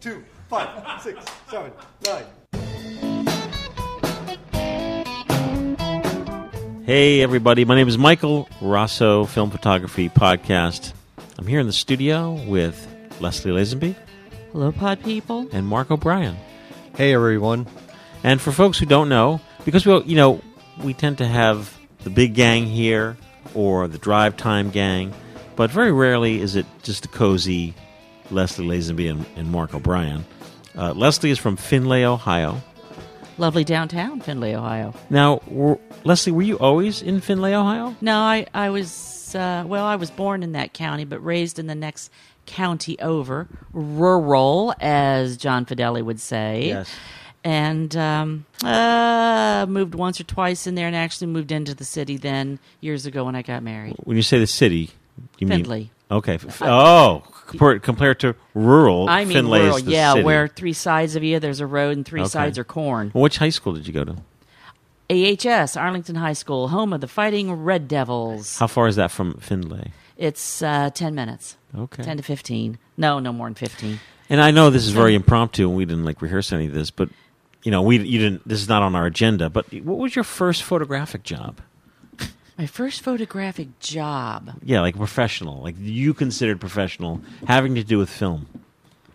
two, five, six, seven, nine. Hey, everybody. My name is Michael Raso, Film Photography Podcast. I'm here in the studio with Leslie Lazenby Hello, pod people. and Mark O'Brien. Hey, everyone. And for folks who don't know, because we, you know, we tend to have the big gang here or the drive time gang, but very rarely is it just a cozy Leslie Lazenby and, and Mark O'Brien. Uh, Leslie is from Findlay, Ohio. Lovely downtown Findlay, Ohio. Now, were, Leslie, were you always in Findlay, Ohio? No, I, I was, uh, well, I was born in that county, but raised in the next county over. Rural, as John Fedele would say. Yes. And um, uh, moved once or twice in there and actually moved into the city then years ago when I got married. When you say the city, you Findlay. mean okay? oh, compared, compared to rural, I mean, Findlay rural, yeah, city. where three sides of you, there's a road and three Okay. sides are corn. Well, which high school did you go to? AHS, Arlington High School, home of the Fighting Red Devils. How far is that from Findlay? It's uh, 10 minutes. Okay. 10 to 15. No, no more than 15. And I know this is very impromptu, and we didn't like rehearse any of this, but you know, we you didn't. This is not on our agenda. But what was your first photographic job? My first photographic job. Yeah, like professional, like you considered professional, having to do with film.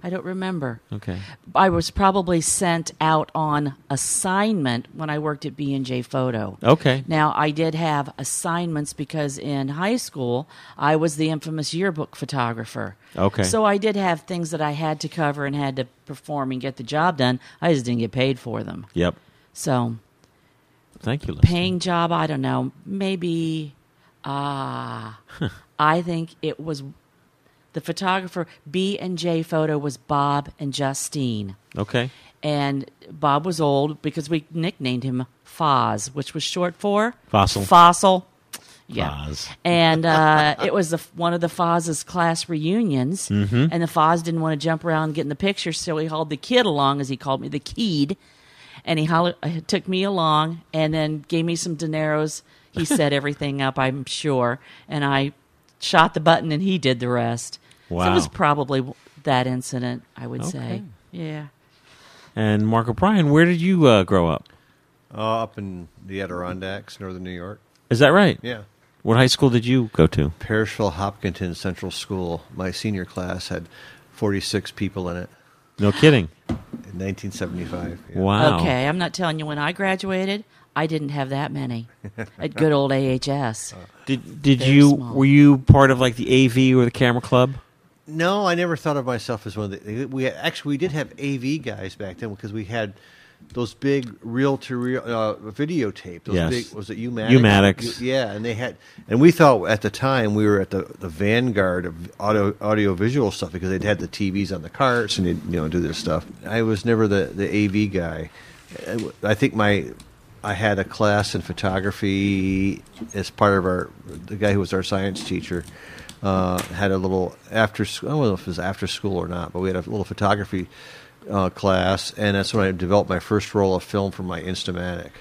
I don't remember. Okay. I was probably sent out on assignment when I worked at B&J Photo. Okay. Now, I did have assignments because in high school, I was the infamous yearbook photographer. Okay. So I did have things that I had to cover and had to perform and get the job done. I just didn't get paid for them. Yep. So, Thank you. Paying job, I don't know, maybe ah I think it was the photographer B and J photo was Bob and Justine. Okay. And Bob was old because we nicknamed him Foz, which was short for Fossil. Fossil. Yeah. Foz. And uh, it was the, one of the Foz's class reunions. Mm-hmm. And the Foz didn't want to jump around getting the picture, so he hauled the kid along, as he called me, the kid. And he hollered, uh, took me along and then gave me some dineros. He set everything up, I'm sure. And I shot the button and he did the rest. So Wow. it was probably that incident, I would Okay. say. Yeah. And Mark O'Brien, where did you uh, grow up? Uh, up in the Adirondacks, northern New York. Is that right? Yeah. What high school did you go to? Parishville Hopkinton Central School. My senior class had 46 people in it No kidding. in 1975. yeah. Wow. Okay, I'm not telling you when I graduated, I didn't have that many at good old AHS. Uh, did did Very you small. were you part of like the AV or the camera club? No, I never thought of myself as one of the. We actually we did have AV guys back then because we had those big reel to reel uh, videotape. Those Yes. big was it Umatics? Umatics. Yeah, and they had, and we thought at the time we were at the, the vanguard of audio audio visual stuff because they'd had the TVs on the carts and they'd you know do this stuff. I was never the the AV guy. I think my I had a class in photography as part of our the guy who was our science teacher uh, had a little after school. I don't know if it was after school or not, but we had a little photography uh, class, and that's when I developed my first roll of film for my Instamatic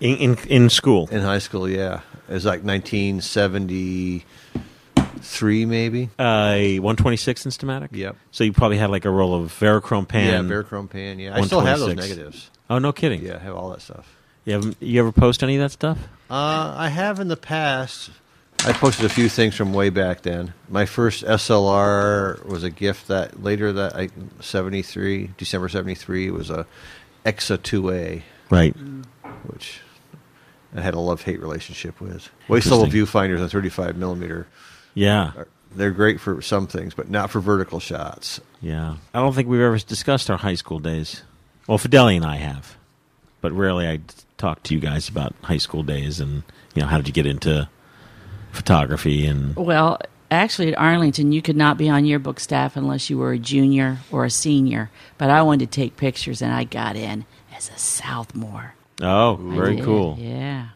In in, in school. in high school. Yeah, it was like 1973, maybe. Uh, 126 Instamatic? Yep. So you probably had like a roll of Verichrome pan. yeah, Verichrome pan. Yeah, I still have those 126. negatives. Oh, no kidding. Yeah, I have all that stuff. You, ever, you ever post any of that stuff? Uh, I have in the past. I posted a few things from way back then. My first SLR was a gift that later that I seventy three December seventy three was a Exa two A, Right. which I had a love hate relationship with. Waist level viewfinders on thirty five millimeter. Yeah. are- They're great for some things, but not for vertical shots. Yeah. I don't think we've ever discussed our high school days. Well, Fedele and I have, but rarely I talk to you guys about high school days and you know how did you get into photography and Well, actually, at Arlington, you could not be on yearbook staff unless you were a junior or a senior. But I wanted to take pictures, and I got in as a sophomore. oh, very cool. Yeah.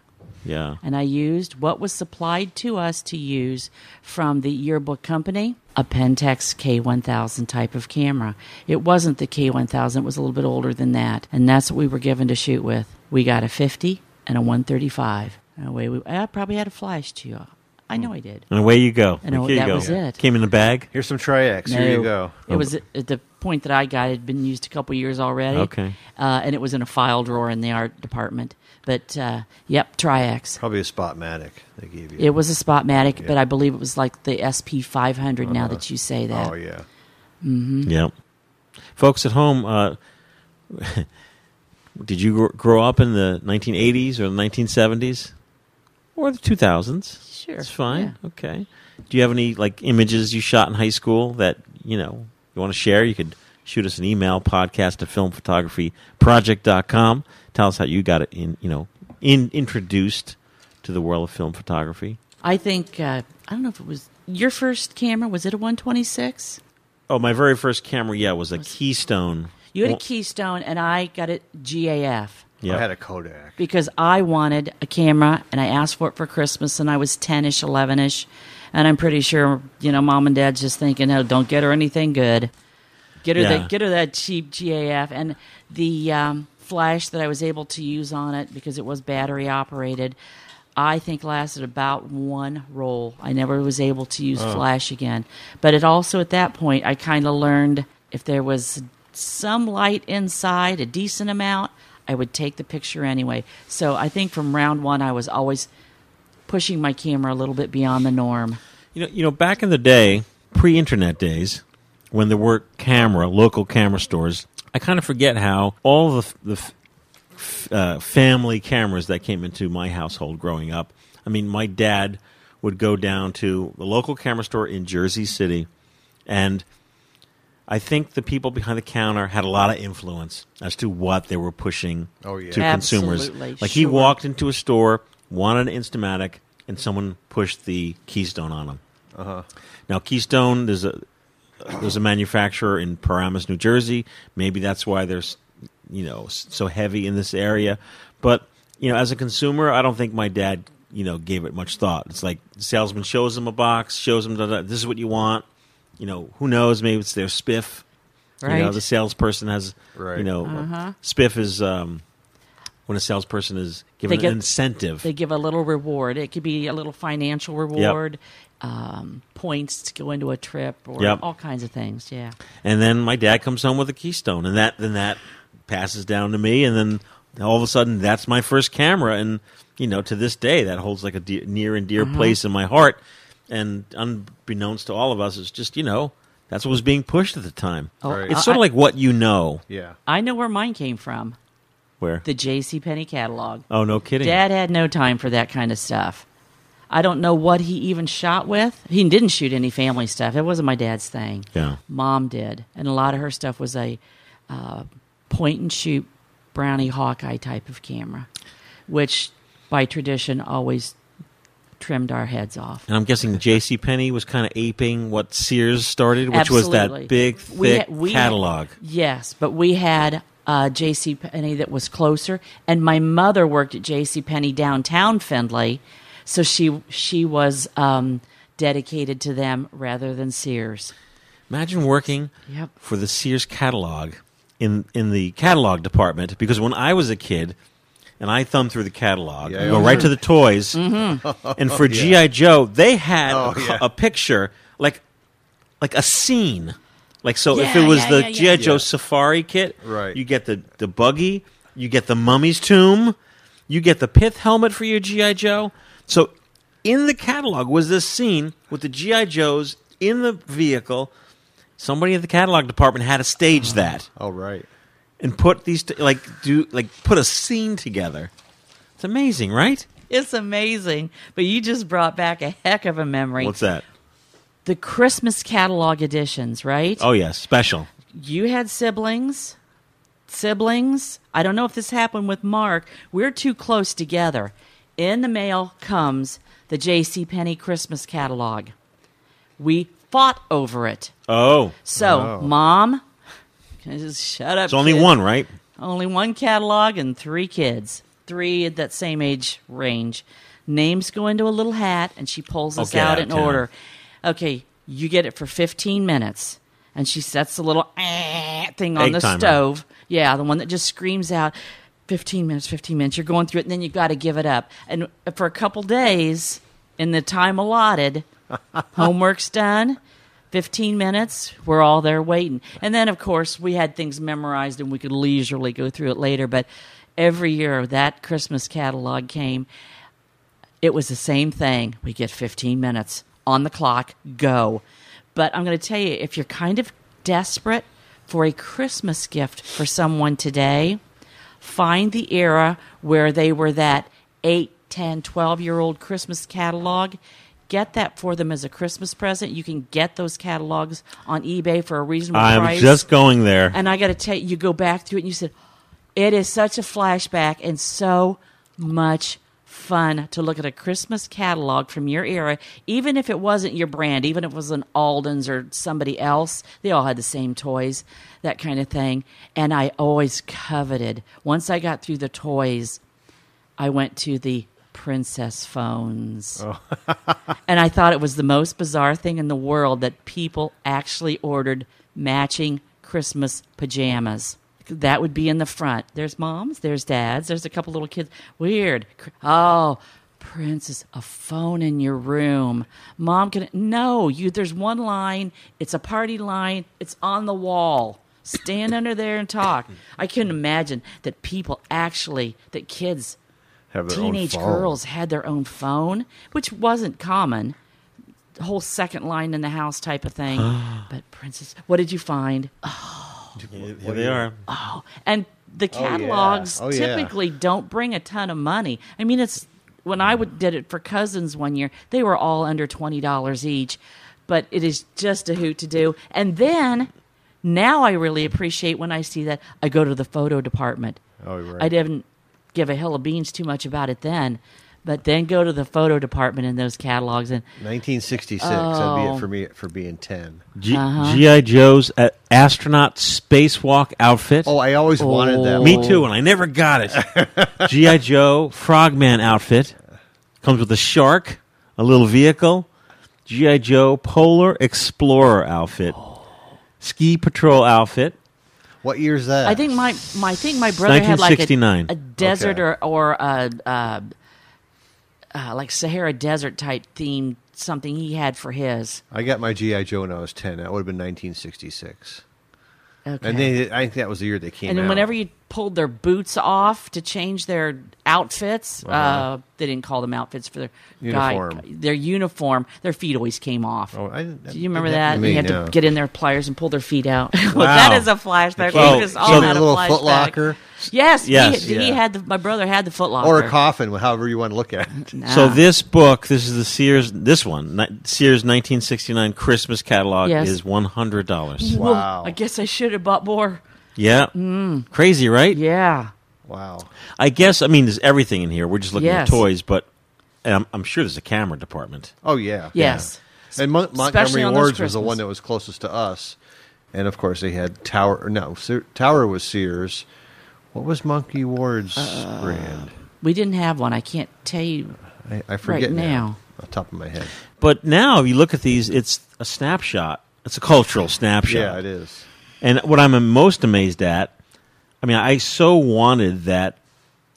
Yeah. And I used what was supplied to us to use from the yearbook company, a Pentax K1000 type of camera. It wasn't the K1000, it was a little bit older than that. And that's what we were given to shoot with. We got a 50 and a 135. And away we, I probably had a flash too. I know I did. And away you go. And Like, here you that go. was it. Came in the bag. Here's some Tri-X. Here you go. It was at the point that I got it had been used a couple years already. Okay. uh, and it was in a file drawer in the art department. But uh, yep, Tri-X. Probably a Spotmatic they gave you. It was a Spotmatic, Yeah. but I believe it was like the SP 500. Now that you say that, oh yeah. Mm-hmm. Yep. Folks at home, uh, did you grow up in the 1980s or the 1970s or the 2000s? Sure, It's fine. Okay. Do you have any like images you shot in high school that, you know, you want to share? You could shoot us an email, podcast at filmphotographyproject.com. Tell us how you got it in, you know, in introduced to the world of film photography. I think uh, I don't know if it was your first camera. Was it a 126? Oh, my very first camera, yeah, was a Keystone. You had a Keystone, and I got it GAF. Yeah. I had a Kodak. because I wanted a camera and I asked for it for Christmas and I was 10ish, 11ish. And I'm pretty sure, you know, mom and dad's just thinking, oh, don't get her anything good. Get her, Yeah. the, get her that cheap GAF. And the um, flash that I was able to use on it because it was battery operated, I think lasted about one roll. I never was able to use flash again. But it also, at that point, I kind of learned if there was some light inside, a decent amount, I would take the picture anyway. So I think from round one, I was always pushing my camera a little bit beyond the norm. You know, you know, back in the day, pre-internet days, when there were camera, local camera stores, I kind of forget how all the the uh, family cameras that came into my household growing up. I mean, my dad would go down to the local camera store in Jersey City, and I think the people behind the counter had a lot of influence as to what they were pushing Oh, yeah. to consumers. Absolutely, Like he walked into a store, wanted an Instamatic, and someone pushed the Keystone on him. Uh-huh. Now Keystone, there's a there's a manufacturer in Paramus, New Jersey. Maybe that's why there's you know so heavy in this area. But you know, as a consumer, I don't think my dad you know gave it much thought. It's like the salesman shows him a box, shows him da, da, this is what you want. You know, who knows? Maybe it's their spiff. You know, the salesperson has Right. you know Uh-huh. spiff is um, when a salesperson is given They get- an incentive. They give a little reward. It could be a little financial reward, um, points to go into a trip, or Yep. all kinds of things. Yeah. And then my dad comes home with a Keystone, and that then that passes down to me, and then all of a sudden that's my first camera, and you know to this day that holds like a de- near and dear place in my heart. And unbeknownst to all of us, it's just you know that's what was being pushed at the time. Oh, Right. It's sort of like what you know. Yeah. I know where mine came from. Where? The J.C. Penney catalog. oh no, kidding. Dad had no time for that kind of stuff. I don't know what he even shot with. He didn't shoot any family stuff. It wasn't my dad's thing. Yeah. Mom did, and a lot of her stuff was a uh, point and shoot Brownie Hawkeye type of camera, which by tradition always trimmed our heads off. And I'm guessing J.C. Penney was kind of aping what Sears started, which was that big, We thick had- we had- catalog. yes, but we had uh, J.C. Penney that was closer, and my mother worked at J.C. Penney downtown Findlay, so she she was um, dedicated to them rather than Sears. Imagine working Yep. for the Sears catalog in in the catalog department because when I was a kid and I thumb through the catalog, Yeah, I I go right to the toys, Mm-hmm. and for GI Joe, they had Oh, a, yeah. a picture like like a scene. Like so, if it was yeah, the yeah, GI yeah. Joe Yeah. Safari kit, Right. You get the the buggy, you get the Mummy's Tomb, you get the pith helmet for your GI Joe. So in the catalog was this scene with the GI Joes in the vehicle. Somebody at the catalog department had to stage that Oh right. And put these t- like do like put a scene together. It's amazing, right? It's amazing, but you just brought back a heck of a memory. What's that? The Christmas catalog editions, right? Oh yes, special. you had siblings siblings i don't know if this happened with mark we're too close together in the mail comes the j.c. Penney christmas catalog we fought over it Oh, so Oh. mom just shut up it's only kid. one, right? only one catalog and three kids three at that same age range names go into a little hat and she pulls us get out in town. order okay you get it for 15 minutes and she sets the little eh thing on Egg the timer. stove yeah the one that just screams out 15 minutes 15 minutes you're going through it and then you got to give it up and for a couple days in the time allotted homework's done 15 minutes, we're all there waiting. And then, of course, we had things memorized and we could leisurely go through it later. But every year that Christmas catalog came, it was the same thing. We get 15 minutes on the clock, go. But I'm going to tell you, if you're kind of desperate for a Christmas gift for someone today, find the era where they were that 8, 10, 12 year old Christmas catalog. Get that for them as a Christmas present. You can get those catalogs on eBay for a reasonable I'm price. just going there. And I got to tell you, you go back through it and you said, it is such a flashback and so much fun to look at a Christmas catalog from your era, even if it wasn't your brand, even if it was an Alden's or somebody else. They all had the same toys, that kind of thing. And I always coveted. Once I got through the toys, I went to the princess phones. Oh. and I thought it was the most bizarre thing in the world that people actually ordered matching Christmas pajamas. That would be in the front. There's moms, there's dads, there's a couple little kids. Weird. Oh, princess, a phone in your room. Mom can no, you there's one line, it's a party line, it's on the wall. Stand under there and talk. I couldn't imagine that people actually that kids Have their teenage own phone. girls had their own phone, which wasn't common. The whole second line in the house type of thing. but Princess, what did you find? Oh. Here they are. Oh, and the Oh, yeah. catalogs Oh, yeah. typically don't bring a ton of money. I mean, it's when I would, did it for cousins one year, they were all under twenty dollars each. But it is just a hoot to do. And then now I really appreciate when I see that. I go to the photo department. Oh, right. I didn't give a hill of beans too much about it then, but then go to the photo department in those catalogs and 1966. That'd be Oh. it for me for being 10. G- Uh-huh. GI Joe's uh, astronaut spacewalk outfit. Oh, I always wanted that. Me too, and I never got it. GI Joe Frogman outfit comes with a shark, a little vehicle. GI Joe Polar Explorer outfit, ski patrol outfit. What year's that? I think my, my I think my brother had like a, 1969. a desert Okay. or or a, uh, uh, like Sahara Desert type theme something he had for his. I got my GI Joe when I was 10. That would have been 1966. Okay. And they, I think that was the year they came and then out. whenever you pulled their boots off to change their outfits, uh Uh-huh. they didn't call them outfits for their guy- Uniform. their uniform. Their feet always came off. Oh, I, Do you remember that? happen you had to get in their pliers and pull their feet out. well, that is a flashback. Oh, we so all had a little flashback. Foot Locker? Yes, Yes. He, he had the, my brother had the Foot Locker Or a coffin, however you want to look at it. So Ah. this book, this is the Sears, this one, Sears 1969 Christmas catalog Yes. is one hundred dollars. Wow. I guess I should have bought more. Yeah, crazy, right? Yeah. Wow. I guess. I mean, there's everything in here. We're just looking Yes. at toys, but and I'm, I'm sure there's a camera department. Oh, yeah. Yes. And Mon- Especially Montgomery on those Ward's was the Christmas. one that was closest to us. And of course, they had Tower. or No, Sear, Tower was Sears. What was Monkey Ward's Uh, brand? We didn't have one. I can't tell you. I, I forget now. now. Off the top of my head. But now, if you look at these, it's a snapshot. It's a cultural snapshot. Yeah, it is. And what I'm most amazed at, I mean, I so wanted that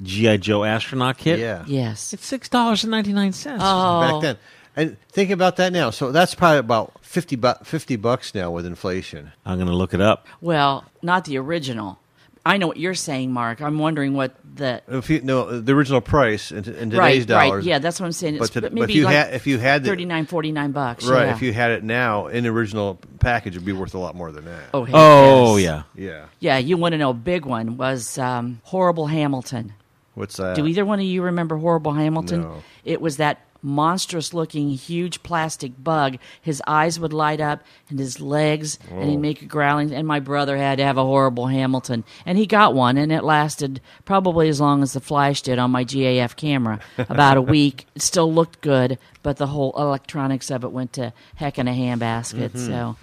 GI Joe astronaut kit. Yeah. Yes. It's six dollars and ninety nine cents. Oh. Back then. And think about that now. So that's probably about 50, bu- 50 bucks now with inflation. I'm going to look it up. Well, not the original. I know what you're saying, Mark. I'm wondering what the If you no, the original price in, in today's right, dollars. right. Yeah, that's what I'm saying. It's But, to, but but maybe if you like had if you had the, 39, 49 bucks. right, yeah. if you had it now in the original package, it'd be worth a lot more than that. Oh, heck Oh yes. yeah, yeah. Yeah, you want to know a big one was um, Horrible Hamilton. What's that? Do either one of you remember Horrible Hamilton? No. It was that monstrous looking huge plastic bug. His eyes would light up and his legs and he'd make a growling and my brother had to have a horrible Hamilton. And he got one and it lasted probably as long as the flash did on my GAF camera. About a week. It still looked good, but the whole electronics of it went to heck in a handbasket. Mm-hmm. So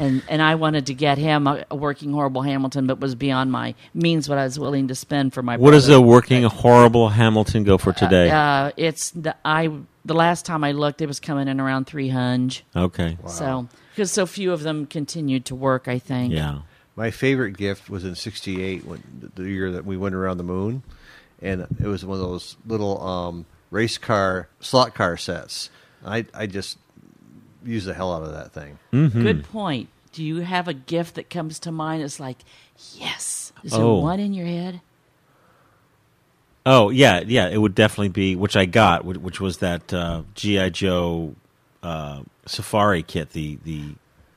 and and I wanted to get him a, a working horrible Hamilton, but was beyond my means what I was willing to spend for my. what does a working horrible Hamilton go for today? Uh, it's the I the last time I looked, it was coming in around three hundred. okay, So because so few of them continued to work, I think. yeah. My favorite gift was in '68, when the year that we went around the moon, and it was one of those little um, race car slot car sets. I I just use the hell out of that thing. Mm-hmm. Good point. Do you have a gift that comes to mind? It's like, yes. Is there Oh. one in your head? Oh yeah, yeah. It would definitely be which I got, which, which was that uh, GI Joe uh, Safari kit. The the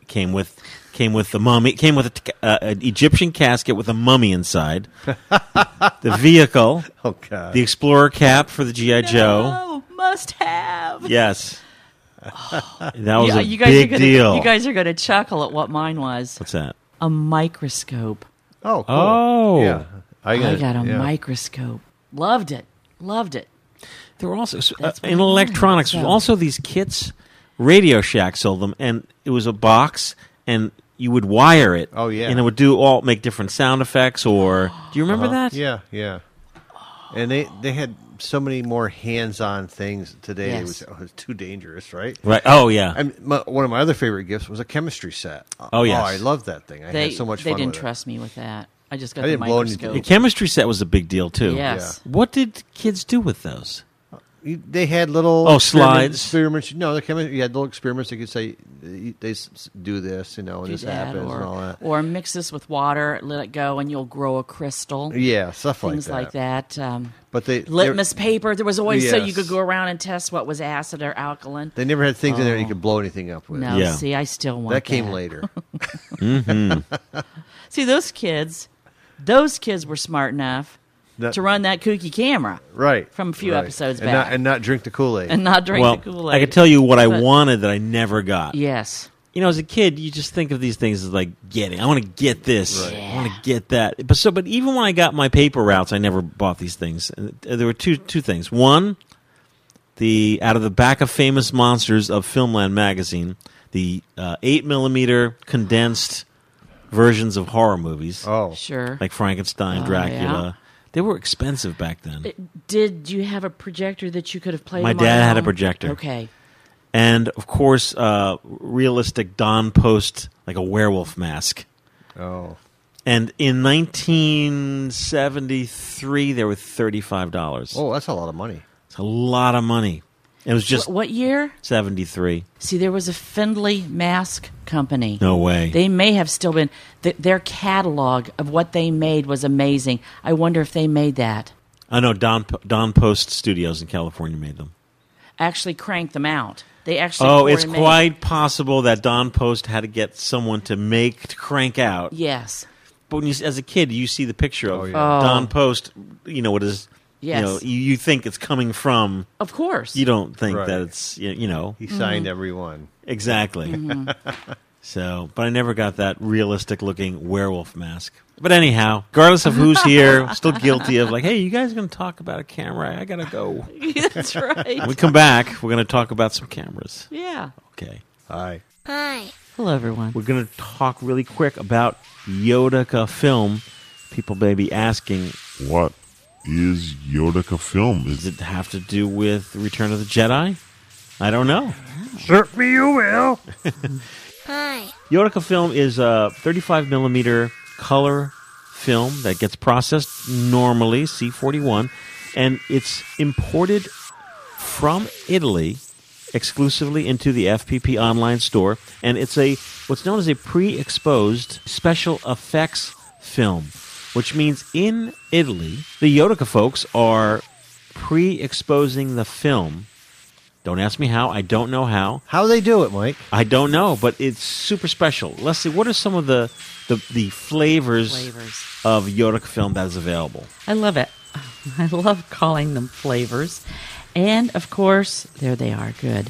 came with came with the mummy came with a t- uh, an Egyptian casket with a mummy inside. the vehicle, Oh God! the Explorer cap for the GI Joe. Oh, must have. Yes, that was Yeah, a you guys big are gonna, deal. You guys are going to chuckle at what mine was. What's that? A microscope. oh, cool. Oh. yeah. I got a yeah. microscope. Loved it. Loved it. There were also uh, in electronics. so. There's also these kits. Radio Shack sold them, and it was a box, and you would wire it. Oh, yeah. and it would do all make different sound effects. Or do you remember Uh-huh. that? Yeah, yeah. And they they had so many more hands-on things today. It, was, oh, it was too dangerous, right? Right. Oh yeah. I mean, my, one of my other favorite gifts was a chemistry set. Oh, yes. Oh, I love that thing. I They, had so much they fun didn't with trust me with that. I just got I the didn't blow anything. microscope. the chemistry set was a big deal too. Yes. What did kids do with those? It. You- They had little Oh, experiment- slides? experiments. No, the chemistry. You had little experiments. They could say they s- do this, you know, and Do this that, happens or, and all that. or mix this with water, let it go, and you'll grow a crystal. Yeah, stuff Things like that. like that. Um, But they litmus paper. There was always so you Yes. could go around and test what was acid or alkaline. They never had things in there you Oh. could blow anything up with. No, Yeah. see, I still want that came later. See, those kids, those kids were smart enough That- to run that kooky camera right from a few right. episodes and back. not, and not drink the Kool Aid. and not drink well, the Kool Aid. I could tell you what I wanted that I never got. Yes. You know, as a kid, you just think of these things as like getting. I want to get this. Right. I want to get that. But so, but even when I got my paper routes, I never bought these things. There were two two things. One, the out of the back of famous monsters of Filmland magazine, the uh, eight millimeter condensed versions of horror movies, oh, Sure. like Frankenstein, Oh, Dracula. They were expensive back then. Did you have a projector that you could have played? My on dad at had a projector. Okay. and of course, uh, realistic Don Post, like a werewolf mask. oh, And in 1973, they were thirty-five dollars. oh, that's a lot of money. It's a lot of money. It was just Wh- what year? seventy-three. See, there was a Findlay Mask Company. No way. They may have still been. Th- their catalog of what they made was amazing. I wonder if they made that. I know Don Don Post Studios in California made them. Actually, crank them out. They actually. Oh, it's and made- quite possible that Don Post had to get someone to make to crank out. Yes. But when you, as a kid, you see the picture of Oh, yeah. Oh. Don Post. You know what is. Yes. You know, you, you think it's coming from. Of course. You don't think Right. that it's you you know He Mm-hmm. signed every one. Exactly. so, but I never got that realistic looking werewolf mask. But anyhow, regardless of who's here, I'm still guilty of like, hey, you guys are going to talk about a camera? I got to go. That's right. When we come back, we're going to talk about some cameras. yeah. Okay. Hi. Hi. Hello, everyone. We're going to talk really quick about Yodica film. People may be asking, What is Yodica film? does it have to do with Return of the Jedi? I don't know. Certainly you will. Hi. Yodica film is a 35 millimeter color film that gets processed normally, C41, and it's imported from Italy exclusively into the FPP online store, and it's a what's known as a pre-exposed special effects film, which means in Italy, the Yodica folks are pre-exposing the film. Don't ask me how. I don't know how. How they do it, Mike? I don't know, but it's super special. Leslie, what are some of the the, the flavors, Flavors. of Yodica film that is available? I love it. I love calling them flavors. And of course, there they are. Good.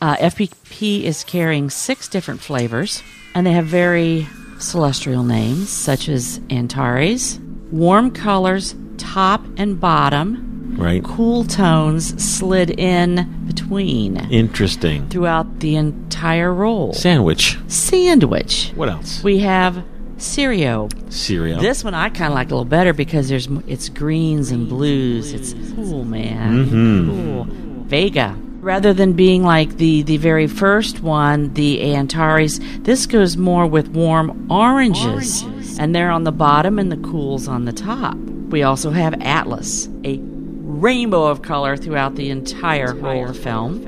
Uh, FPP is carrying six different flavors, and they have very celestial names, such as Antares, warm colors, top and bottom, Right? cool tones slid in between Interesting. throughout the entire roll. Sandwich. Sandwich. What else? We have Sirius, Sirius. this one I kind of like a little better because there's it's greens and blues. It's cool, man. Mm-hmm. Cool. Vega. Rather than being like the the very first one, the Antares, this goes more with warm oranges, and they're on the bottom and the cools on the top. We also have Atlas, a rainbow of color throughout the entire roll of film.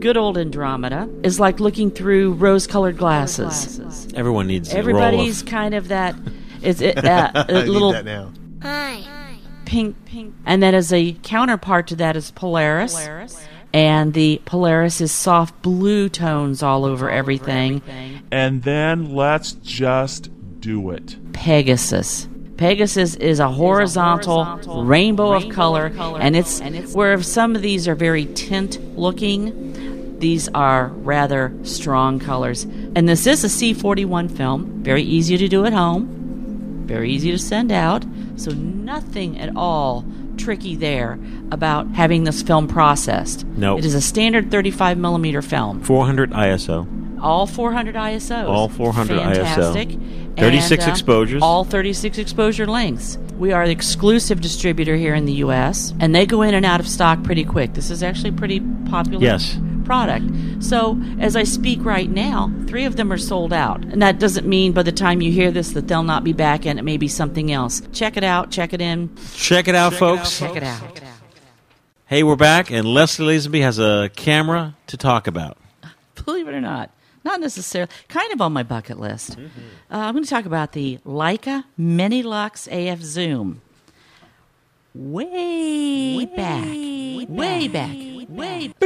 good old Andromeda is like looking through rose-colored glasses. Everyone needs a Everybody's roll kind of that. It's it, uh, a I need little that now. Hi. pink, pink, and then as a counterpart to that is polaris. Polaris. And the Polaris is soft blue tones all over everything. And then let's just do it. Pegasus. Pegasus is a horizontal, rainbow, of color, and it's where some of these are very tint looking. These are rather strong colors. And this is a C41 film, very easy to do at home, very easy to send out. So nothing at all tricky there about having this film processed. Nope. It is a standard 35 millimeter film. 400 ISO. All 400 ISOs. All 400 ISO. 36 And, uh, exposures. All 36 exposure lengths. We are the exclusive distributor here in the U.S., and they go in and out of stock pretty quick. This is actually pretty popular Yes. Product. So, as I speak right now, three of them are sold out. And that doesn't mean by the time you hear this that they'll not be back and it may be something else. Check it out, check it in, Check it out, folks. check it out. Hey, we're back, and Leslie Lazenby has a camera to talk about. believe it or not, not necessarily, kind of on my bucket list. Uh, I'm going to talk about the Leica Mini Lux AF Zoom. Way, back, way, back, way back.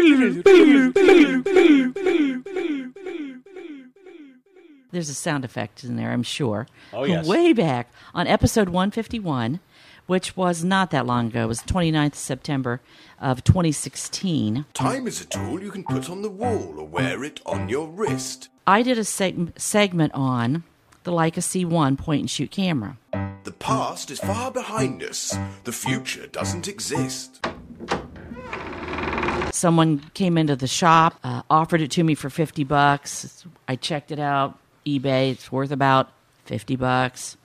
There's a sound effect in there, I'm sure. Oh, yes. Way back on episode 151, which was not that long ago. It was 29th September of 2016. Time is a tool you can put on the wall or wear it on your wrist. I did a seg- segment on the Leica C1 point and shoot camera. The past is far behind us. The future doesn't exist. Someone came into the shop, uh, offered it to me for 50 bucks. I checked it out, eBay, it's worth about 50 bucks.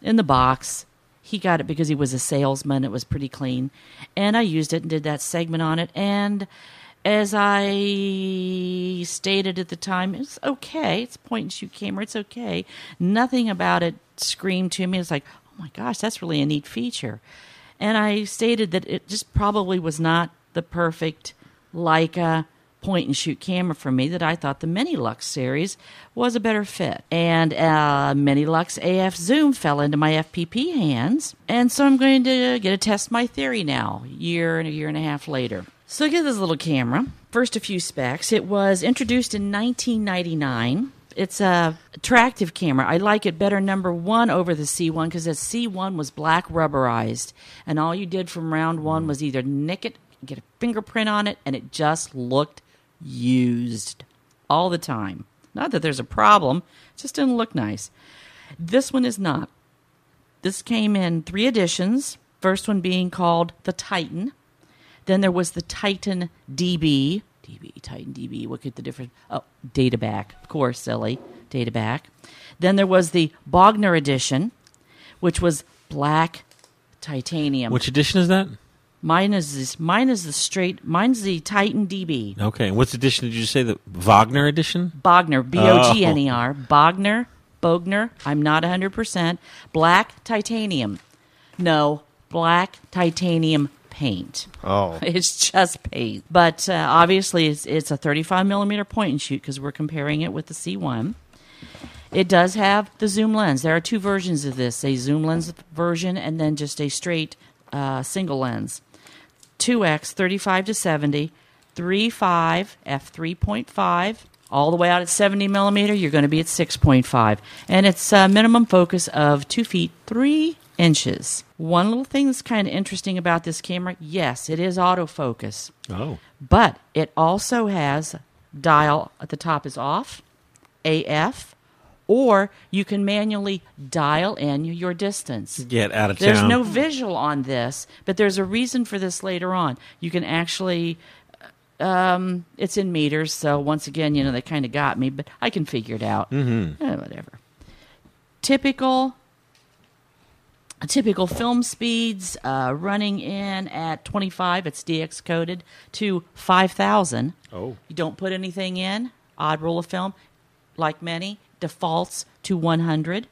In the box, he got it because he was a salesman. It was pretty clean. And I used it and did that segment on it. And as I stated at the time, it's okay. It's point and shoot camera. It's okay. Nothing about it screamed to me. It's like, oh my gosh, that's really a neat feature. And I stated that it just probably was not the perfect Leica point and shoot camera for me that I thought the Mini Lux series was a better fit. And uh, Mini Lux AF Zoom fell into my FPP hands, and so I'm going to get to test my theory now, year and a year and a half later. So get this little camera. First, a few specs. It was introduced in 1999. It's a attractive camera. I like it better number one over the C1 because the C1 was black rubberized, and all you did from round one was either nick it, get a fingerprint on it, and it just looked used all the time. Not that there's a problem, it just didn't look nice. This one is not. This came in three editions. First one being called the Titan. Then there was the Titan DB. DB, Titan DB. What could the difference? Oh, data back. Of course, silly. Data back. Then there was the Bogner edition, which was black titanium. Which edition is that? mine is this, mine is the straight. Mine's the Titan DB. Okay, and which edition did you say? The Wagner edition? Bogner, B O G N E oh. R. Bogner, Bogner. I'm not 100%. Black titanium. No, black titanium paint. Oh, It's just paint. But uh, obviously, it's, it's a 35 millimeter point and shoot because we're comparing it with the C1. It does have the zoom lens. There are two versions of this a zoom lens version and then just a straight uh, single lens. 2x 35 to 70, 3.5 f3.5, all the way out at 70 millimeter. You're going to be at 6.5, and it's a minimum focus of two feet three inches. One little thing that's kind of interesting about this camera, yes, it is autofocus, Oh. but it also has dial at the top is off, AF, or you can manually dial in your distance. Get out of There's town. There's no visual on this, but there's a reason for this later on. You can actually, um, it's in meters, so once again, you know, they kind of got me, but I can figure it out. Mm-hmm. whatever. Typical. Typical film speeds uh, running in at 25, it's DX coded, to 5,000. Oh. You don't put anything in, odd rule of film, like many, defaults to 100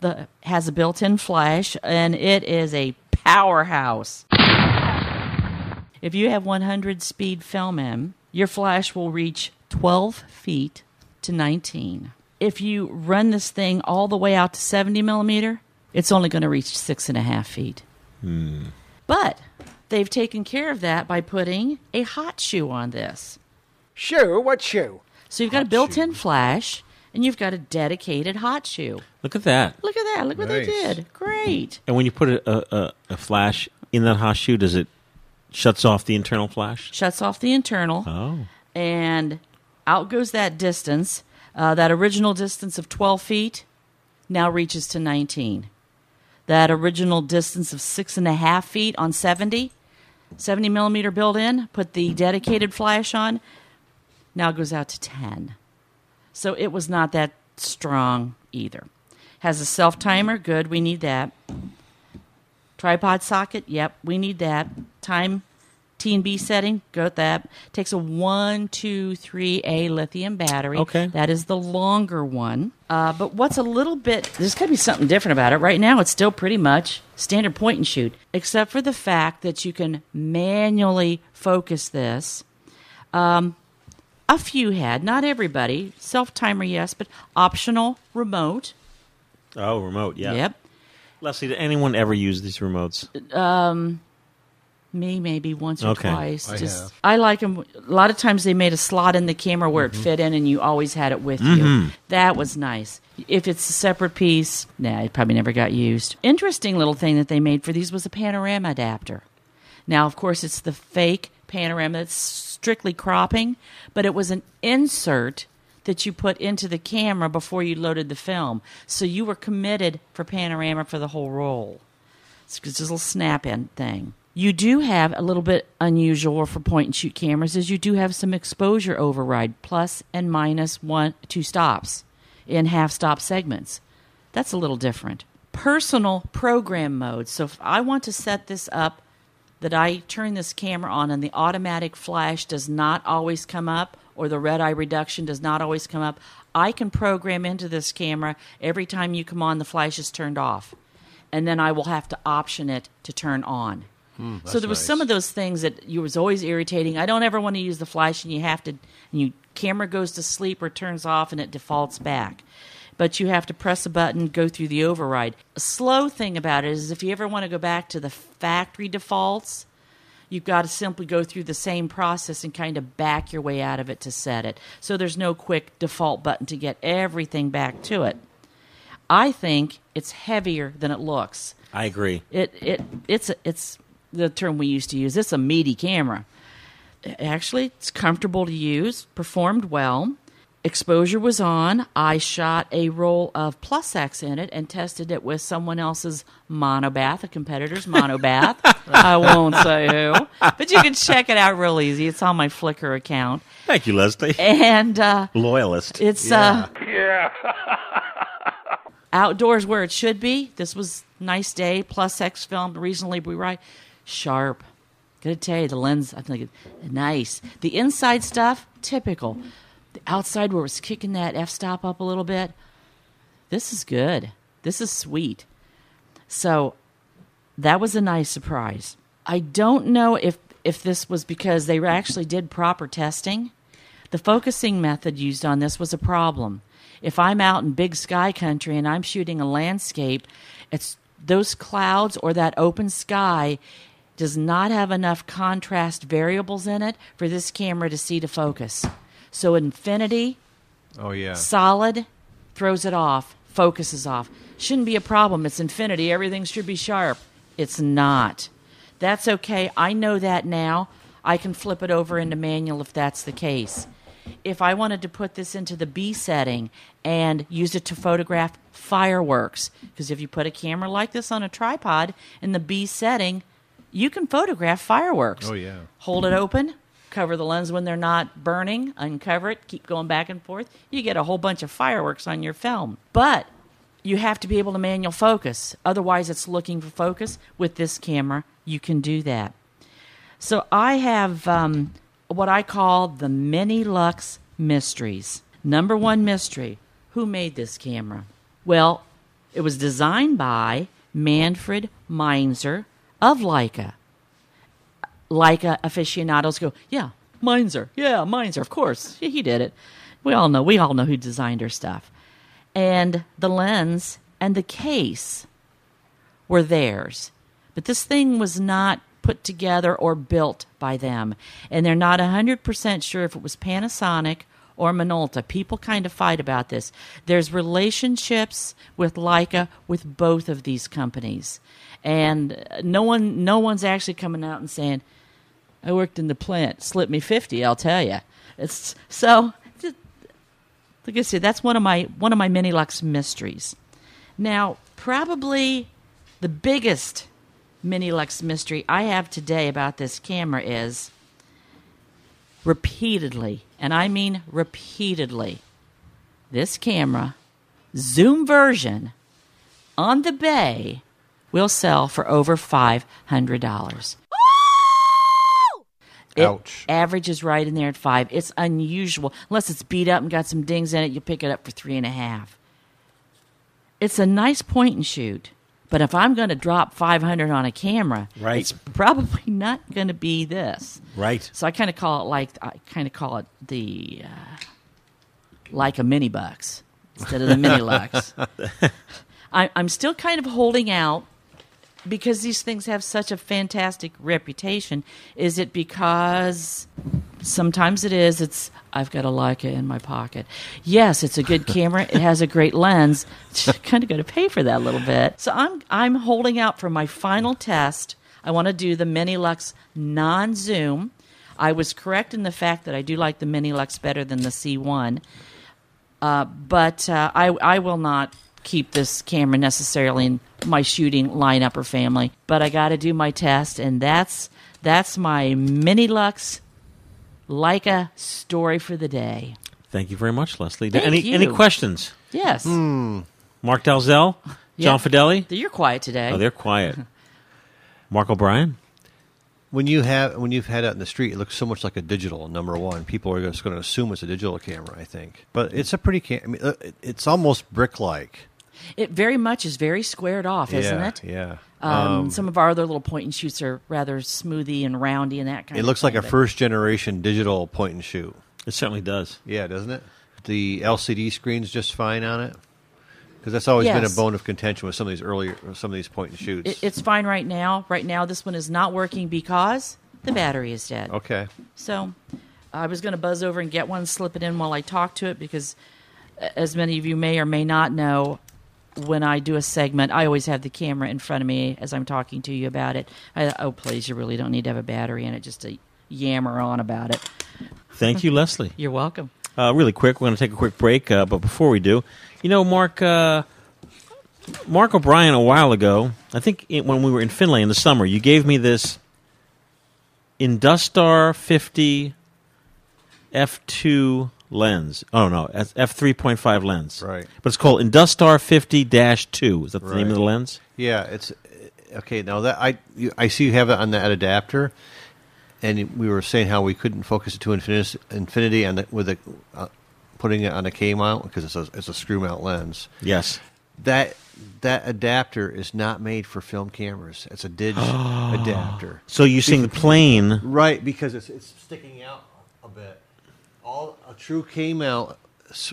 the has a built-in flash and it is a powerhouse if you have 100 speed film in your flash will reach 12 feet to 19. If you run this thing all the way out to 70 millimeter, it's only going to reach six and a half feet. But they've taken care of that by putting a hot shoe on this. Shoe? What shoe? So you've got a built-in flash, and you've got a dedicated hot shoe. Look at that. Look at that! Look what they did. Great. And when you put a, a, a, a flash in that hot shoe, does it shuts off the internal flash? Shuts off the internal, Oh. and out goes that distance. Uh, that original distance of 12 feet now reaches to 19. That original distance of six and a half feet on 70, 70 millimeter built in, put the dedicated flash on, now goes out to 10. So it was not that strong either. Has a self timer, good, we need that. Tripod socket, yep, we need that. Time T and B setting, go with that. Takes a one, two, three A lithium battery. Okay. That is the longer one. Uh, but what's a little bit there's gotta be something different about it. Right now it's still pretty much standard point and shoot, except for the fact that you can manually focus this. Um, a few had, not everybody. Self timer, yes, but optional remote. Oh, remote. Yeah. Yep. Leslie, did anyone ever use these remotes? Me, maybe once or Okay. twice. I Just have. I like them. A lot of times they made a slot in the camera where Mm-hmm. it fit in, and you always had it with you. That was nice. If it's a separate piece, nah, it probably never got used. Interesting little thing that they made for these was a panorama adapter. Now, of course, it's the fake panorama that's strictly cropping, but it was an insert that you put into the camera before you loaded the film. So you were committed for panorama for the whole roll. It's just a little snap in thing. You do have a little bit unusual for point and shoot cameras is you do have some exposure override, plus and minus one two stops in half stop segments. That's a little different. Personal program mode. So if I want to set this up that I turn this camera on and the automatic flash does not always come up or the red eye reduction does not always come up, I can program into this camera every time you come on, the flash is turned off. And then I will have to option it to turn on. Hmm, so there was some of those things that you was always irritating. I don't ever want to use the flash, and you have to, and you camera goes to sleep or turns off, and it defaults back. But you have to press a button, go through the override. A slow thing about it is if you ever want to go back to the factory defaults, you've got to simply go through the same process and kind of back your way out of it to set it. So there's no quick default button to get everything back to it. I think it's heavier than it looks. I agree. It it it's it's the term we used to use. It's a meaty camera. Actually, it's comfortable to use. Performed well. Exposure was on. I shot a roll of Plus X in it and tested it with someone else's monobath, a competitor's monobath. I won't say who, but you can check it out real easy. It's on my Flickr account, Thank you, Leslie. and uh, Loyalist. it's yeah. uh outdoors where it should be. This was nice day. Plus X filmed reasonably we right. Sharp. Gotta tell you, the lens I think nice. The inside stuff typical. The outside where it's kicking that f stop up a little bit. This is good. This is sweet. So that was a nice surprise. I don't know if if this was because they actually did proper testing. The focusing method used on this was a problem. If I'm out in big sky country and I'm shooting a landscape, it's those clouds or that open sky does not have enough contrast variables in it for this camera to see to focus. So infinity Oh yeah. solid throws it off focuses off. Shouldn't be a problem. It's infinity. Everything should be sharp. It's not. That's okay. I know that now. I can flip it over into manual if that's the case. If i wanted to put this into the b setting and use it to photograph fireworks because if you put a camera like this on a tripod in the b setting you can photograph fireworks Oh, yeah. hold it open, cover the lens when they're not burning, uncover it, keep going back and forth. You get a whole bunch of fireworks on your film. But you have to be able to manual focus. Otherwise, it's looking for focus. With this camera, you can do that. So I have um, what I call the Mini Lux mysteries. Number one mystery who made this camera? Well, it was designed by Manfred Meinzer of Leica. Leica aficionados go, yeah, Meinzer. Yeah, Meinzer. Of course, he did it. We all know. We all know who designed her stuff. And the lens and the case were theirs, but this thing was not put together or built by them, and they're not hundred percent sure if it was Panasonic or Minolta. People kind of fight about this. There's relationships with Leica with both of these companies, and no one, no one's actually coming out and saying, "I worked in the plant, slipped me 50 I'll tell you. It's so. Like I said, that's one of my one of my Minilux mysteries. Now, probably the biggest Minilux mystery I have today about this camera is repeatedly, and I mean repeatedly, this camera, zoom version, on the bay, will sell for over $500. It Ouch. averages right in there at five. It's unusual. Unless it's beat up and got some dings in it, you pick it up for three and a half. It's a nice point and shoot. But if I'm going to drop 500 on a camera, Right. it's probably not going to be this. Right. So I kind of call it like I kind of call it the uh, like a mini bucks instead of the mini lux. I, I'm still kind of holding out because these things have such a fantastic reputation. Is it because sometimes it is? It's I've got a Leica in my pocket. Yes, it's a good camera. It has a great lens. kind of going to pay for that a little bit. So I'm I'm holding out for my final test. I want to do the Minilux non zoom. I was correct in the fact that I do like the Minilux better than the C1 uh, but uh, I, I will not keep this camera necessarily in my shooting lineup or family. But I got to do my test, and that's that's my Minilux Leica story for the day. Thank you very much, Leslie. Thank any you. any questions? Yes, Mark Dalzell, Yeah. John Fedele. you're quiet today. Oh, they're quiet. Mark O'Brien. When you have when you've had it in the street, it looks so much like a digital. Number one, people are just going to assume it's a digital camera. I think, but it's a pretty. Cam- I mean, uh, it's almost brick-like, it very much is very squared off, isn't yeah, it? Yeah. Um, some of our other little point and shoots are rather smoothy and roundy and that kind it of looks like a but- first-generation digital point and shoot. It certainly does. Yeah, doesn't it? The LCD screen's just fine on it. Because that's always been a bone of contention with some of these earlier, some of these point and shoots. It, it's fine right now. Right now, this one is not working because the battery is dead. okay. So I was going to buzz over and get one, slip it in while I talk to it because, a- as many of you may or may not know, when I do a segment, I always have the camera in front of me as I'm talking to you about it. I, oh, please, you really don't need to have a battery in it just to yammer on about it. Thank you, Leslie. You're welcome. Uh, really quick, we're going to take a quick break, uh, but before we do, you know, Mark, uh, Mark O'Brien, a while ago, I think it, when we were in Finlay in the summer, you gave me this Industar 50 f2 lens. Oh no, f3.5 lens. Right. But it's called Industar 50-2. Is that the name of the lens? Yeah, it's okay. Now that I you, I see you have it on that adapter, and we were saying how we couldn't focus it to infinity, infinity and the, with the uh, putting it on a K mount because it's a it's a screw mount lens. Yes. That that adapter is not made for film cameras. It's a dig adapter. So you're seeing the plane. Right, because it's it's sticking out. All a true K mount,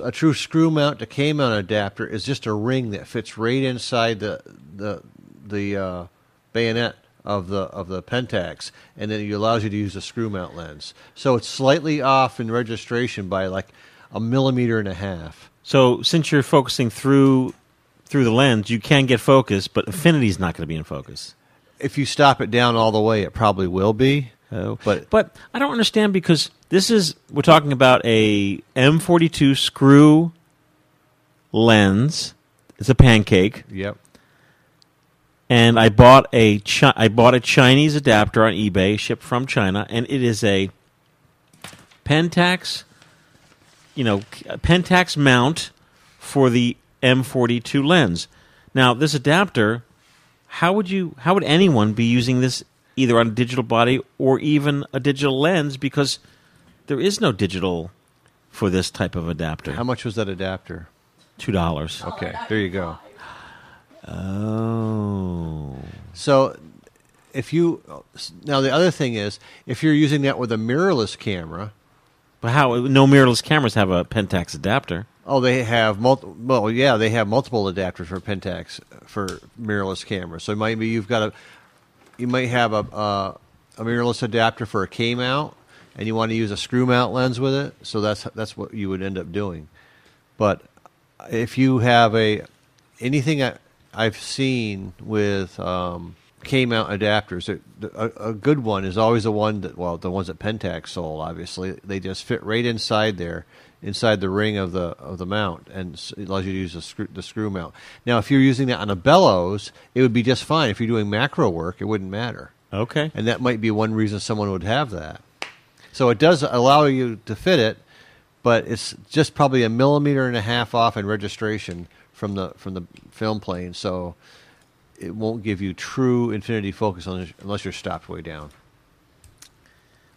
a true screw mount to K mount adapter is just a ring that fits right inside the the the uh, bayonet of the of the Pentax, and then it allows you to use a screw mount lens. So it's slightly off in registration by like a millimeter and a half. So since you're focusing through through the lens, you can get focus, but infinity's not going to be in focus. If you stop it down all the way, it probably will be. Oh, But- but I don't understand because this is we're talking about a M42 screw lens. It's a pancake, Yep. and I bought a chi- I bought a Chinese adapter on eBay, shipped from China, and it is a Pentax, you know, Pentax mount for the M42 lens. Now, this adapter, how would you how would anyone be using this either on a digital body or even a digital lens because there is no digital for this type of adapter. How much was that adapter? Two dollars. Oh, okay, there you go. Oh. So if you now the other thing is if you're using that with a mirrorless camera, But how? No mirrorless cameras have a Pentax adapter. oh, they have multiple. Well, yeah, they have multiple adapters for Pentax for mirrorless cameras. So maybe you've got a, you might have a a, a mirrorless adapter for a K mount, and you want to use a screw mount lens with it. So that's that's what you would end up doing. But if you have a anything I, I've seen with um, K mount adapters, a, a good one is always the one that well the ones that Pentax sold. Obviously, they just fit right inside there, inside the ring of the of the mount, and it allows you to use the screw, the screw mount. Now, if you're using that on a bellows, it would be just fine. If you're doing macro work, it wouldn't matter, Okay. and that might be one reason someone would have that. So it does allow you to fit it, but it's just probably a millimeter and a half off in registration from the from the film plane. So it won't give you true infinity focus unless, unless you're stopped way down.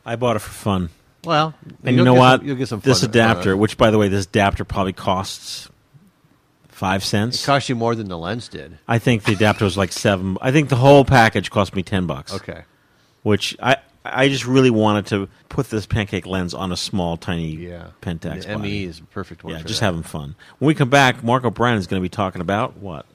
I bought it for fun. Well, And you know get what? Some, you'll get some this adapter, uh, which by the way, this adapter probably costs five cents. it costs you more than the lens did. I think the adapter was like seven. I think the whole package cost me ten bucks. Okay. Which I I just really wanted to put this pancake lens on a small, tiny Yeah. Pentax. The ME body. is a perfect one. Yeah, just that. having fun. When we come back, Mark O'Brien is going to be talking about what?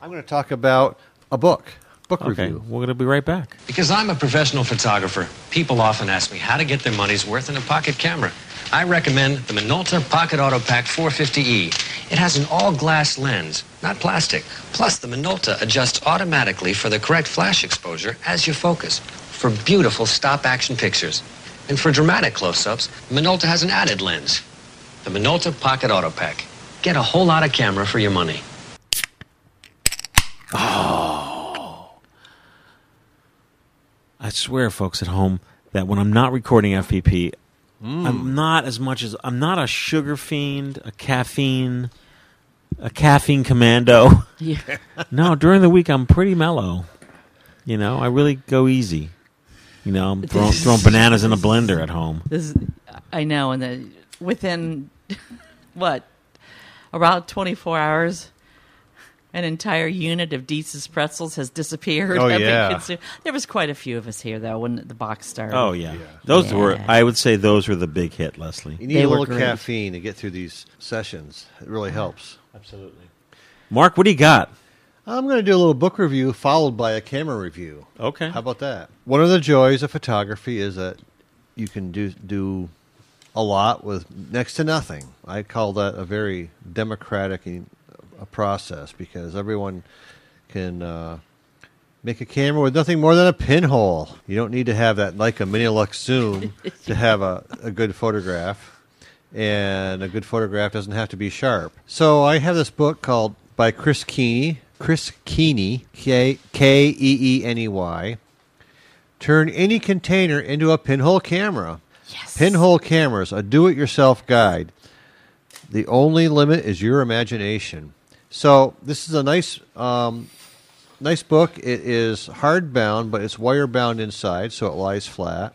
I'm going to talk about a book, book Okay, review. we're going to be right back. Because I'm a professional photographer, people often ask me how to get their money's worth in a pocket camera. I recommend the Minolta Pocket Autopak 450E. It has an all-glass lens, not plastic. Plus, the Minolta adjusts automatically for the correct flash exposure as you focus, for beautiful stop-action pictures. And for dramatic close-ups, Minolta has an added lens. The Minolta Pocket Autopak. Get a whole lot of camera for your money. I swear, folks at home, that when I'm not recording FPP, Mm. I'm not as much as I'm not a sugar fiend, a caffeine, a caffeine commando. Yeah. no, during the week I'm pretty mellow. You know, I really go easy. You know, I'm throwing, throwing bananas in a blender at home. This is, I know, and the within what about 24 hours, an entire unit of Deese's pretzels has disappeared. Oh, yeah. There was quite a few of us here though when the box started. Oh yeah, those were. I would say those were the big hit, Leslie. You need They a were little great. caffeine to get through these sessions. It really mm-hmm. helps. Absolutely. Mark, what do you got? I'm going to do a little book review followed by a camera review. Okay. How about that? One of the joys of photography is that you can do do a lot with next to nothing. I call that a very democratic uh, process because everyone can uh, make a camera with nothing more than a pinhole. You don't need to have that Leica Minilux zoom to have a, a good photograph, and a good photograph doesn't have to be sharp. So I have this book called by Chris Keeney. Chris Keeney, K K E E N E Y. Turn any container into a pinhole camera. Yes. Pinhole cameras, a do-it-yourself guide. The only limit is your imagination. So this is a nice, um, nice book. It is hardbound, but it's wire-bound inside, so it lies flat.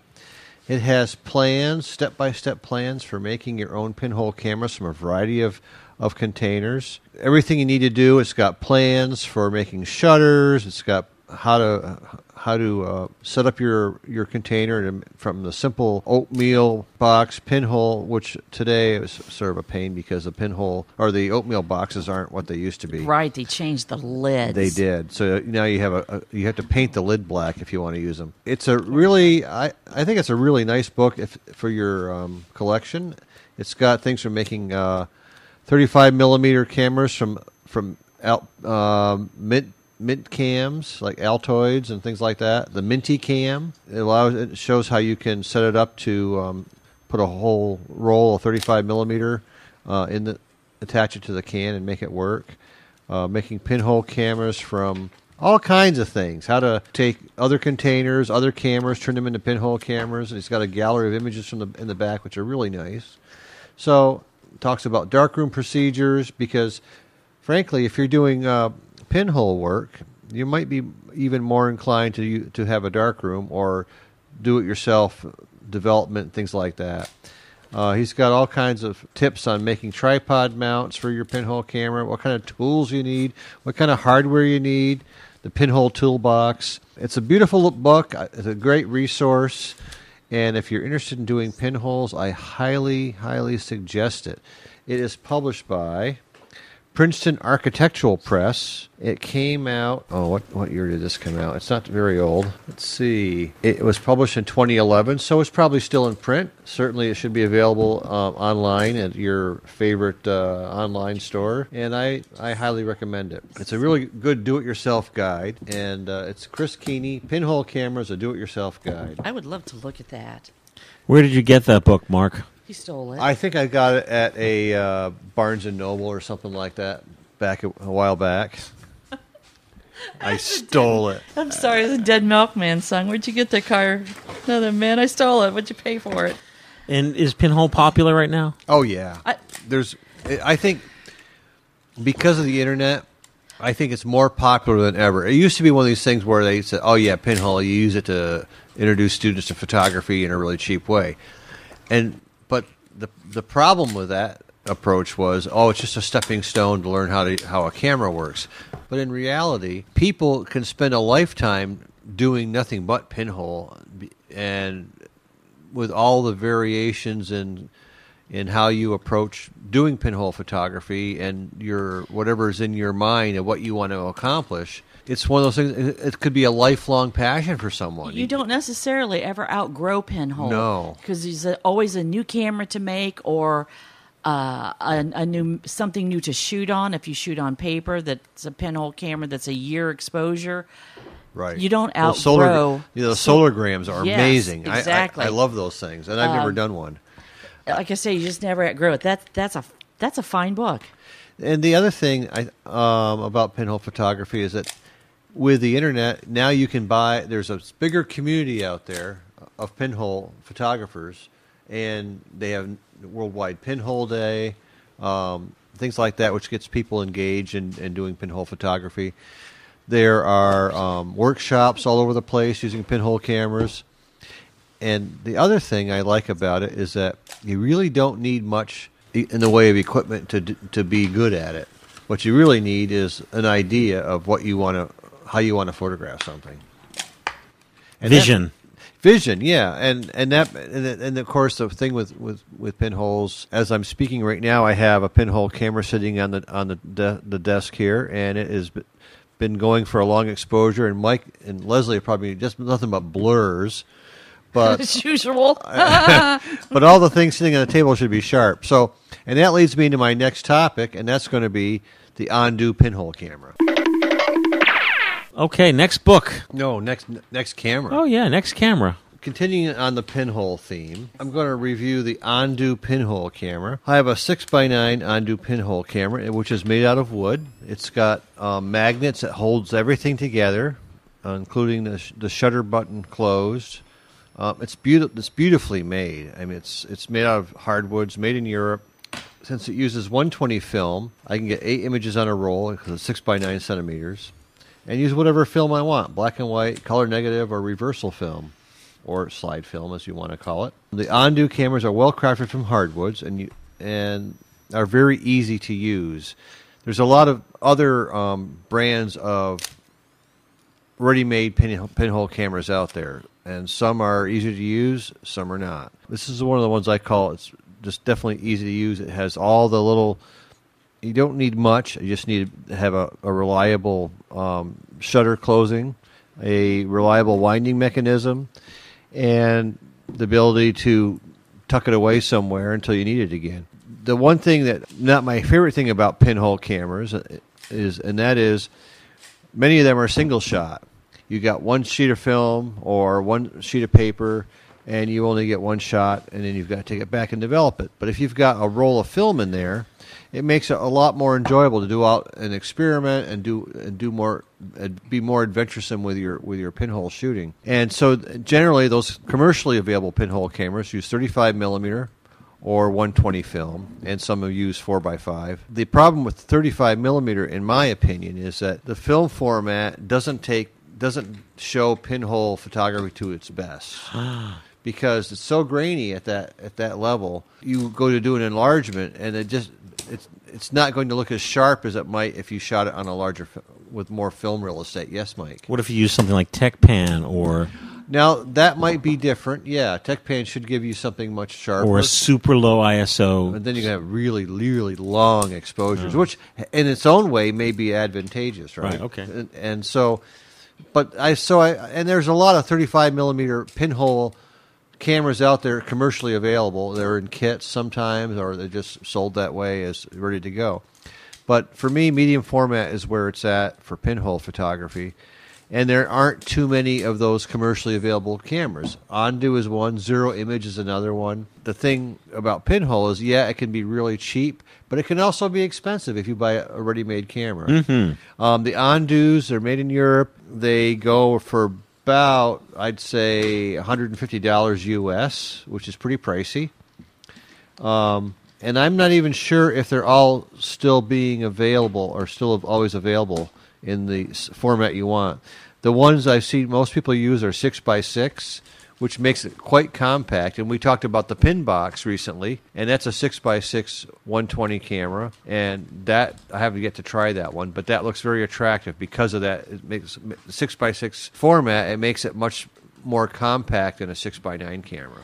It has plans, step-by-step plans for making your own pinhole cameras from a variety of, of containers. Everything you need to do. It's got plans for making shutters. It's got how to how to uh, set up your your container from the simple oatmeal box pinhole, which today is sort of a pain because the pinhole or the oatmeal boxes aren't what they used to be. Right, they changed the lids. They did. So now you have a, a you have to paint the lid black if you want to use them. It's a really I I think it's a really nice book if for your um, collection. It's got things from making uh, 35 millimeter cameras from from out, um mint mint cams like Altoids and things like that. The Minty cam it allows it shows how you can set it up to um, put a whole roll of 35 millimeter uh, in the attach it to the can and make it work. Uh, making pinhole cameras from all kinds of things. How to take other containers, other cameras, turn them into pinhole cameras. And he's got a gallery of images from the in the back, which are really nice. So talks about darkroom procedures because, frankly, if you're doing uh, pinhole work, you might be even more inclined to to have a darkroom or do it yourself development things like that. Uh, he's got all kinds of tips on making tripod mounts for your pinhole camera, what kind of tools you need, what kind of hardware you need, the pinhole toolbox. It's a beautiful book. Uh, It's a great resource. And if you're interested in doing pinholes, I highly, highly suggest it. It is published by Princeton Architectural Press. It came out. Oh, what what year did this come out? It's not very old. Let's see. It was published in 2011, so it's probably still in print. Certainly, it should be available um, online at your favorite uh, online store, and I I highly recommend it. It's a really good do-it-yourself guide, and uh, it's Chris Keeney Pinhole Cameras, a do-it-yourself guide. I would love to look at that. Where did you get that book, Mark? He stole it. I think I got it at a uh, Barnes and Noble or something like that back a, a while back. I stole it. I'm sorry, the Dead Milkman song. Where'd you get that car? Another man, I stole it. What'd you pay for it? And is Pinhole popular right now? Oh yeah. I- There's, I think, because of the internet, I think it's more popular than ever. It used to be one of these things where they said, "Oh yeah, pinhole, you use it to introduce students to photography in a really cheap way," and but the the problem with that approach was, "Oh, it's just a stepping stone to learn how to how a camera works." But in reality, people can spend a lifetime doing nothing but pinhole, and with all the variations in in how you approach doing pinhole photography and your whatever's in your mind and what you want to accomplish. It's one of those things. It could be a lifelong passion for someone. You don't necessarily ever outgrow pinhole. No. because there's always a new camera to make or uh, a, a new something new to shoot on. If you shoot on paper, that's a pinhole camera that's a year exposure. right. you don't Those solar, outgrow- you know, solargrams are Yes, amazing. I- I- exactly. I, love those things, and I've never Um, done one. Like I say, you just never outgrow it. That's that's a that's a fine book. And the other thing I, um, about pinhole photography is that with the internet, now you can buy. There's a bigger community out there of pinhole photographers, and they have Worldwide Pinhole Day, um, things like that, which gets people engaged in, in doing pinhole photography. There are um, workshops all over the place using pinhole cameras. And the other thing I like about it is that you really don't need much in the way of equipment to to be good at it. What you really need is an idea of what you want to, how you want to photograph something. And that- Vision. vision, yeah, and and that and, then- and of course the thing with, with, with pinholes. As I'm speaking right now, I have a pinhole camera sitting on the on the de- the desk here, and it has been going for a long exposure. And Mike and Leslie are probably just nothing but blurs, but As usual. but all the things sitting on the table should be sharp. So, and that leads me to my next topic, and that's going to be the Ondu pinhole camera. Okay, next book. No, next next camera. Oh yeah, next camera. Continuing on the pinhole theme, I'm going to review the Ondu pinhole camera. I have a 6x9 Ondu pinhole camera, which is made out of wood. It's got um, magnets that holds everything together, uh, including the, sh- the shutter button closed. Um, it's, beauti- it's beautifully made. I mean, it's, it's made out of hardwoods, made in Europe. Since it uses 120 film, I can get eight images on a roll because it's 6 by 9 centimeters, and use whatever film I want black and white, color negative, or reversal film or slide film, as you want to call it. The Ondu cameras are well crafted from hardwoods and you, and are very easy to use. There's a lot of other um, brands of ready-made pinhole, pinhole cameras out there, and some are easy to use, some are not. This is one of the ones I call it's just definitely easy to use. It has all the little. You don't need much. You just need to have a, a reliable um, shutter closing, a reliable winding mechanism, and the ability to tuck it away somewhere until you need it again. The one thing that not my favorite thing about pinhole cameras is, and that is, many of them are single shot. You got one sheet of film or one sheet of paper, and you only get one shot, and then you've got to take it back and develop it. But if you've got a roll of film in there, it makes it a lot more enjoyable to do out and experiment and do and do more and be more adventuresome with your with your pinhole shooting. And so generally, those commercially available pinhole cameras use 35 millimeter or 120 film, and some have used 4x5. The problem with 35 millimeter, in my opinion, is that the film format doesn't take doesn't show pinhole photography to its best because it's so grainy at that at that level. You go to do an enlargement, and it just it's it's not going to look as sharp as it might if you shot it on a larger with more film real estate. Yes, Mike. What if you use something like TechPan or Now that might be different. Yeah, TechPan should give you something much sharper. or a super low ISO? and then you can have really, really long exposures, which in its own way may be advantageous, right? Right, okay. And, and so, but I so I and there's a lot of 35 millimeter pinhole cameras out there commercially available. They're in kits sometimes, or they're just sold that way as ready to go. But for me, medium format is where it's at for pinhole photography. And there aren't too many of those commercially available cameras. Ondu is one, Zero Image is another one. The thing about pinhole is, yeah, it can be really cheap, but it can also be expensive if you buy a ready-made camera. Um, the Ondus are made in Europe. They go for about, I'd say, $150 US, which is pretty pricey. Um, and I'm not even sure if they're all still being available or still always available in the format you want. The ones I've seen most people use are six by six, which makes it quite compact. And we talked about the pin box recently, and that's a six by six 120 camera, and that I haven't yet to try that one, but that looks very attractive because of that. It makes six by six format. It makes it much more compact than a six by nine camera.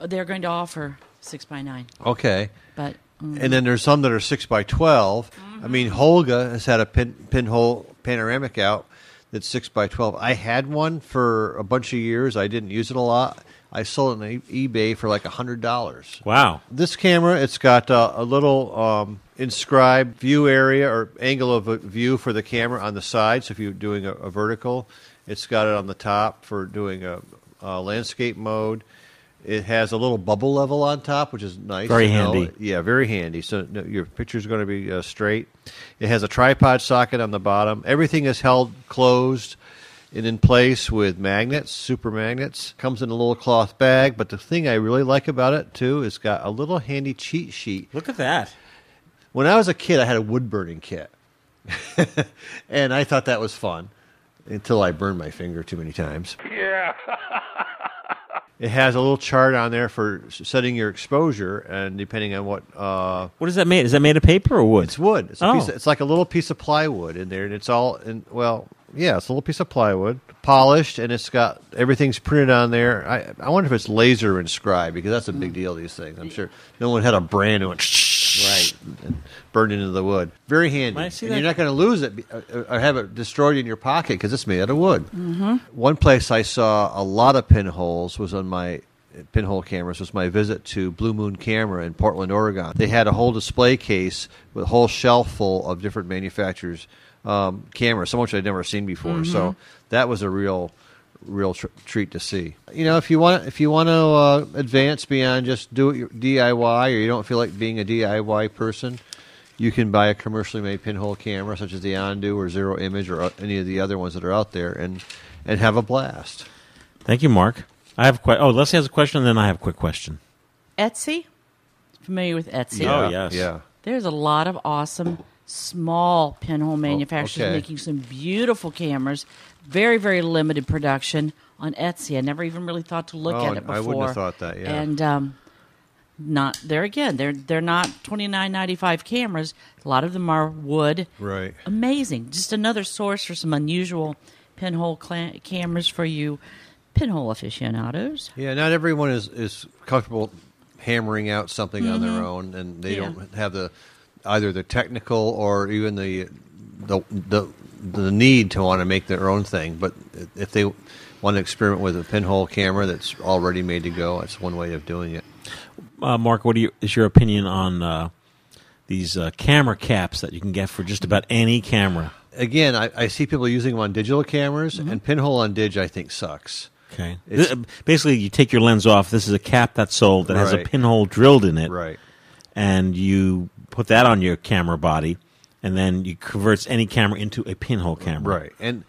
They're going to offer six by nine, Okay. but mm, And then there's some that are six by 12 I mean, Holga has had a pin, pinhole panoramic out that's six by twelve. I had one for a bunch of years. I didn't use it a lot. I sold it on eBay for like a hundred dollars. Wow. This camera, it's got uh, a little um, inscribed view area or angle of view for the camera on the side. So if you're doing a, a vertical, it's got it on the top for doing a, a landscape mode. It has a little bubble level on top, which is nice. Very to know. handy. Yeah, very handy. So no, your is going to be uh, straight. It has a tripod socket on the bottom. Everything is held closed and in place with magnets, super magnets. Comes in a little cloth bag. But the thing I really like about it too is got a little handy cheat sheet. Look at that. When I was a kid, I had a wood burning kit, and I thought that was fun until I burned my finger too many times. Yeah. It has a little chart on there for setting your exposure, and depending on what uh, What is that made? Is that made of paper or wood? It's wood. It's, a Oh. piece of, it's like a little piece of plywood in there, and it's all in. Well, yeah, it's a little piece of plywood, polished, and it's got everything's printed on there. I I wonder if it's laser inscribed because that's a big deal. These things, I'm sure no one had a brand new one, right, and burned into the wood. Very handy. And you're not going to lose it uh, or have it destroyed in your pocket because it's made out of wood. Mm-hmm. One place I saw a lot of pinholes was on my pinhole cameras was my visit to Blue Moon Camera in Portland, Oregon. They had a whole display case with a whole shelf full of different manufacturers' um, cameras, some of which I'd never seen before. So that was a real, real tr- treat to see. You know, if you want, if you want to uh, advance beyond just do it your DIY, or you don't feel like being a DIY person. You can buy a commercially made pinhole camera, such as the Ondu or Zero Image or uh, any of the other ones that are out there, and and have a blast. Thank you, Mark. I have a que- oh, Leslie has a question, and then I have a quick question. Etsy. Familiar with Etsy? Oh, yes. yeah. There's a lot of awesome small pinhole manufacturers okay. making some beautiful cameras. Very, very limited production on Etsy. I never even really thought to look Oh, at it before. I wouldn't have thought that, yeah. And um, not there again. They're they're not twenty nine ninety five cameras. A lot of them are wood. Right. Amazing. Just another source for some unusual pinhole cla- cameras for you pinhole aficionados. Yeah, not everyone is, is comfortable hammering out something on their mm-hmm. own, and they Yeah. don't have the either the technical or even the the the, the need to want to make their own thing. But if they want to experiment with a pinhole camera that's already made to go, that's one way of doing it. Uh, Mark, what do you, is your opinion on uh, these uh, camera caps that you can get for just about any camera? Again, I, I see people using them on digital cameras, and pinhole on dig I think sucks. Okay. It's- Th- basically, you take your lens off. This is a cap that's sold that has a pinhole drilled in it, Right. and you put that on your camera body, and then you converts any camera into a pinhole camera. Right. And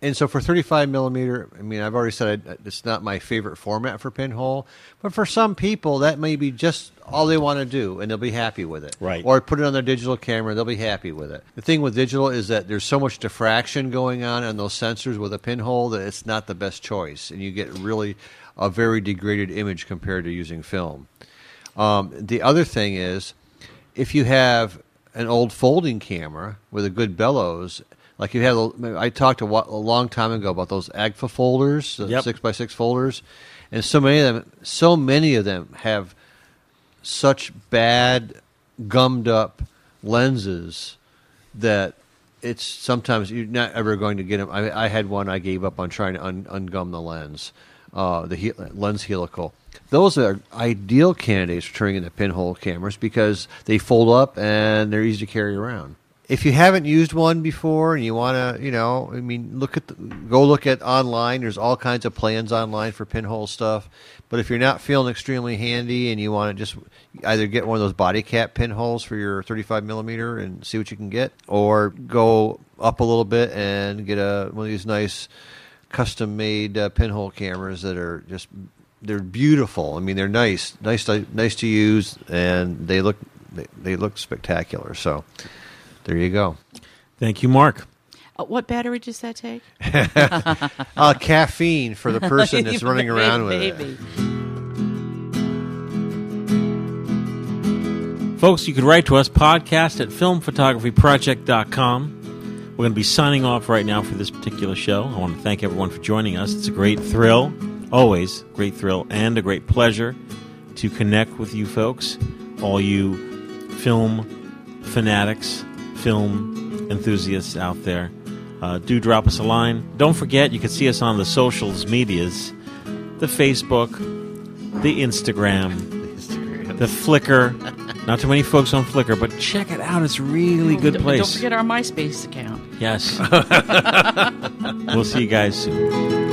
and so for 35 millimeter, I mean, I've already said I, it's not my favorite format for pinhole, but for some people, that may be just all they want to do, and they'll be happy with it. Right. Or put it on their digital camera, they'll be happy with it. The thing with digital is that there's so much diffraction going on on those sensors with a pinhole that it's not the best choice, and you get really a very degraded image compared to using film. Um, the other thing is, if you have an old folding camera with a good bellows, like you have, I talked a, a long time ago about those Agfa folders, the Yep. six by six folders, and so many of them, so many of them have such bad gummed up lenses that it's sometimes you're not ever going to get them. I, I had one I gave up on trying to un, ungum the lens, uh, the he, lens helical. Those are ideal candidates for turning into pinhole cameras because they fold up and they're easy to carry around. If you haven't used one before and you want to, you know, I mean, look at the, go look at online. There's all kinds of plans online for pinhole stuff. But if you're not feeling extremely handy and you want to just either get one of those body cap pinholes for your 35 millimeter and see what you can get, or go up a little bit and get a one of these nice custom made uh, pinhole cameras that are just they're beautiful. I mean, they're nice, nice, to, nice to use, and they look they, they look spectacular. So there you go. Thank you, Mark. Uh, what battery does that take? Uh, caffeine for the person that's running around with it. Folks, you could write to us podcast at filmphotographyproject.com. We're going to be signing off right now for this particular show. I want to thank everyone for joining us. It's a great thrill, always great thrill, and a great pleasure to connect with you folks, all you film fanatics, film enthusiasts out there. Uh, do drop us a line. Don't forget, you can see us on the socials medias the Facebook, the Instagram, the Flickr. Not too many folks on Flickr, but check it out. It's a really good Don't- place. Don't forget our MySpace account. Yes. we'll see you guys soon.